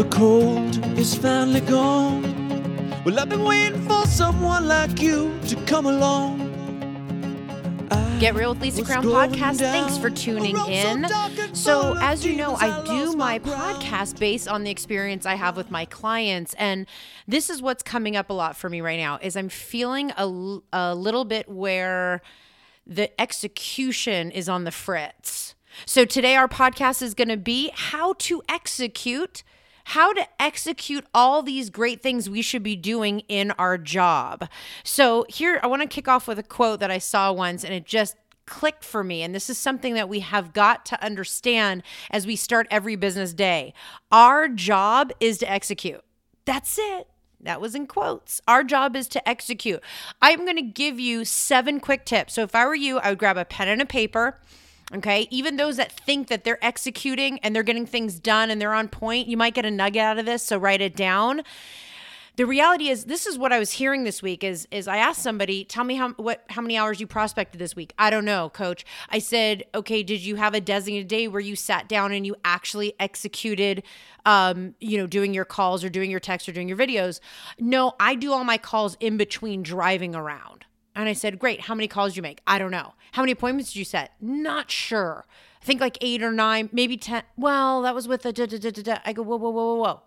the cold is finally gone. Well, I've been waiting for someone like you to come along. Get Real with Lisa Crown podcast. Thanks for tuning in. So, as you know, I do my podcast based on the experience I have with my clients, and this is what's coming up a lot for me right now. Is I'm feeling a, a little bit where the execution is on the fritz. So today our podcast is going to be how to execute how to execute all these great things we should be doing in our job. So, here I want to kick off with a quote that I saw once and it just clicked for me. And this is something that we have got to understand as we start every business day. Our job is to execute. That's it. That was in quotes. Our job is to execute. I'm going to give you seven quick tips. So, if I were you, I would grab a pen and a paper Okay. Even those that think that they're executing and they're getting things done and they're on point, you might get a nugget out of this. So write it down. The reality is this is what I was hearing this week is is I asked somebody, tell me how what how many hours you prospected this week. I don't know, coach. I said, okay, did you have a designated day where you sat down and you actually executed um, you know, doing your calls or doing your texts or doing your videos? No, I do all my calls in between driving around. And I said, Great. How many calls you make? I don't know. How many appointments did you set? Not sure. I think like eight or nine, maybe 10. Well, that was with a da da da da da. I go, Whoa, whoa, whoa, whoa, whoa.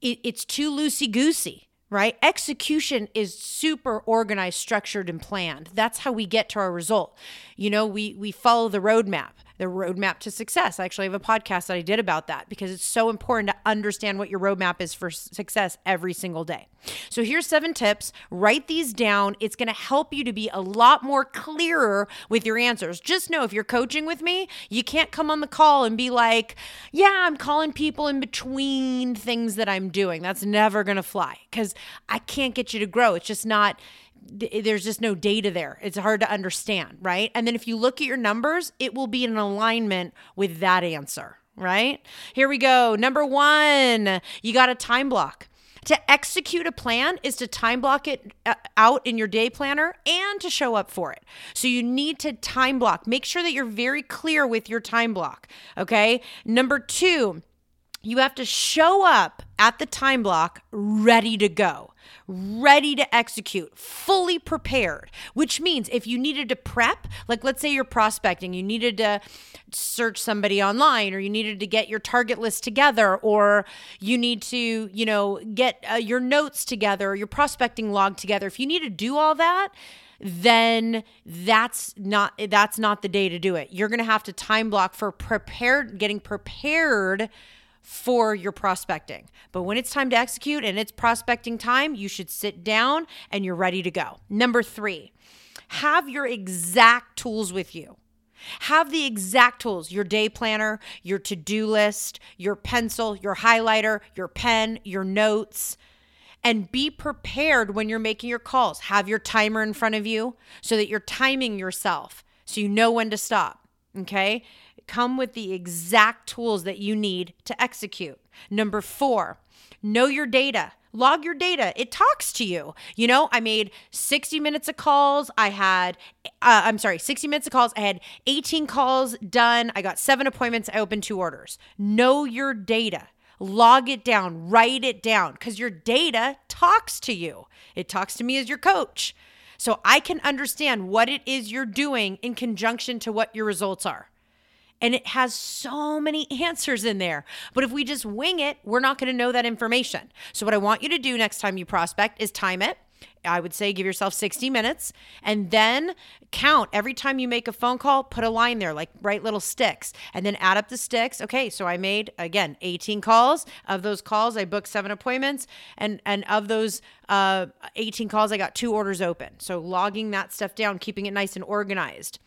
It, it's too loosey goosey, right? Execution is super organized, structured, and planned. That's how we get to our result. You know, we we follow the roadmap the roadmap to success. I actually have a podcast that I did about that because it's so important to understand what your roadmap is for success every single day. So here's seven tips. Write these down. It's going to help you to be a lot more clearer with your answers. Just know if you're coaching with me, you can't come on the call and be like, "Yeah, I'm calling people in between things that I'm doing." That's never going to fly cuz I can't get you to grow. It's just not there's just no data there. It's hard to understand, right? And then if you look at your numbers, it will be in alignment with that answer, right? Here we go. Number one, you got a time block. To execute a plan is to time block it uh, out in your day planner and to show up for it. So you need to time block. Make sure that you're very clear with your time block. Okay. Number two, you have to show up at the time block ready to go ready to execute, fully prepared, which means if you needed to prep, like let's say you're prospecting, you needed to search somebody online or you needed to get your target list together or you need to, you know, get uh, your notes together your prospecting log together. If you need to do all that, then that's not that's not the day to do it. You're going to have to time block for prepared getting prepared for your prospecting. But when it's time to execute and it's prospecting time, you should sit down and you're ready to go. Number three, have your exact tools with you. Have the exact tools your day planner, your to do list, your pencil, your highlighter, your pen, your notes. And be prepared when you're making your calls. Have your timer in front of you so that you're timing yourself so you know when to stop. Okay come with the exact tools that you need to execute. Number four, know your data. Log your data. It talks to you. You know, I made 60 minutes of calls. I had, uh, I'm sorry, 60 minutes of calls. I had 18 calls done. I got seven appointments. I opened two orders. Know your data. Log it down. Write it down because your data talks to you. It talks to me as your coach. So I can understand what it is you're doing in conjunction to what your results are and it has so many answers in there. But if we just wing it, we're not going to know that information. So, what I want you to do next time you prospect is time it. I would say give yourself 60 minutes and then count every time you make a phone call, put a line there, like write little sticks, and then add up the sticks. Okay, so I made again 18 calls. Of those calls, I booked seven appointments, and and of those uh, 18 calls, I got two orders open. So logging that stuff down, keeping it nice and organized.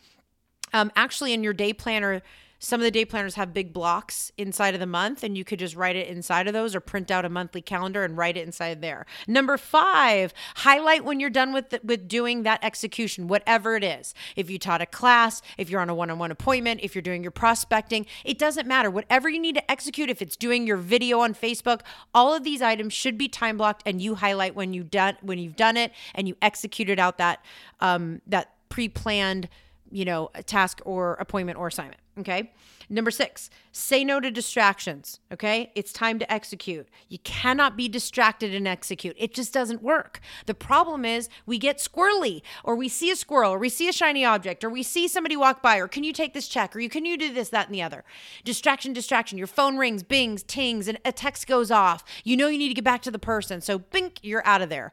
Um, actually, in your day planner, some of the day planners have big blocks inside of the month, and you could just write it inside of those or print out a monthly calendar and write it inside there. Number five, highlight when you're done with the, with doing that execution, whatever it is. If you taught a class, if you're on a one-on-one appointment, if you're doing your prospecting, it doesn't matter. Whatever you need to execute, if it's doing your video on Facebook, all of these items should be time blocked, and you highlight when you done when you've done it and you executed out that um, that pre-planned you know, a task or appointment or assignment. Okay. Number six, say no to distractions. Okay. It's time to execute. You cannot be distracted and execute. It just doesn't work. The problem is we get squirrely or we see a squirrel or we see a shiny object or we see somebody walk by or can you take this check or you can you do this, that, and the other. Distraction, distraction. Your phone rings, bings, tings, and a text goes off. You know you need to get back to the person. So bink, you're out of there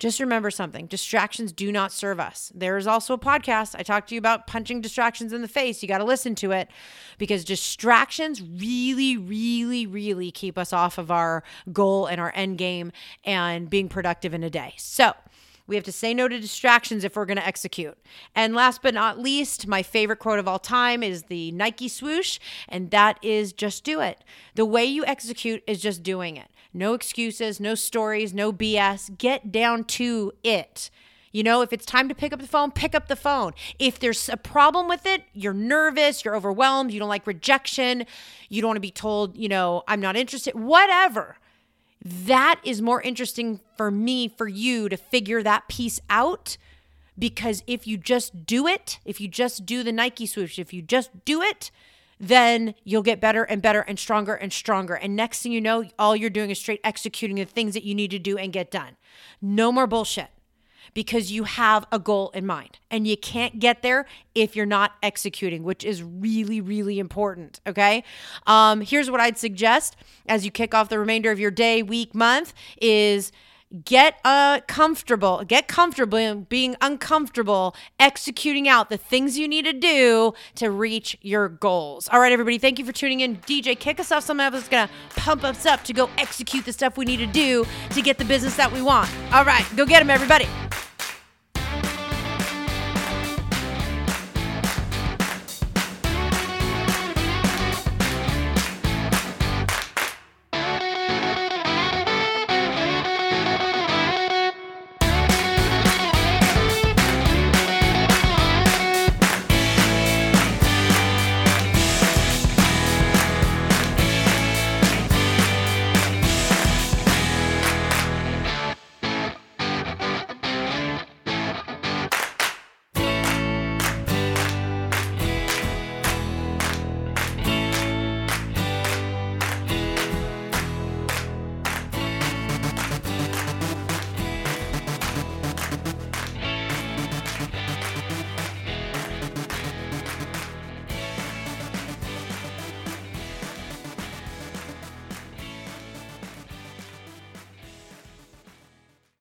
just remember something distractions do not serve us. There is also a podcast. I talked to you about punching distractions in the face. You got to listen to it because distractions really, really, really keep us off of our goal and our end game and being productive in a day. So, we have to say no to distractions if we're going to execute. And last but not least, my favorite quote of all time is the Nike swoosh, and that is just do it. The way you execute is just doing it. No excuses, no stories, no BS. Get down to it. You know, if it's time to pick up the phone, pick up the phone. If there's a problem with it, you're nervous, you're overwhelmed, you don't like rejection, you don't want to be told, you know, I'm not interested, whatever that is more interesting for me, for you to figure that piece out. Because if you just do it, if you just do the Nike swoosh, if you just do it, then you'll get better and better and stronger and stronger. And next thing you know, all you're doing is straight executing the things that you need to do and get done. No more bullshit because you have a goal in mind and you can't get there if you're not executing which is really really important okay um, here's what i'd suggest as you kick off the remainder of your day week month is get uh comfortable get comfortable being uncomfortable executing out the things you need to do to reach your goals. All right everybody thank you for tuning in. Dj kick us off. Some of us gonna pump us up to go execute the stuff we need to do to get the business that we want. All right go get them everybody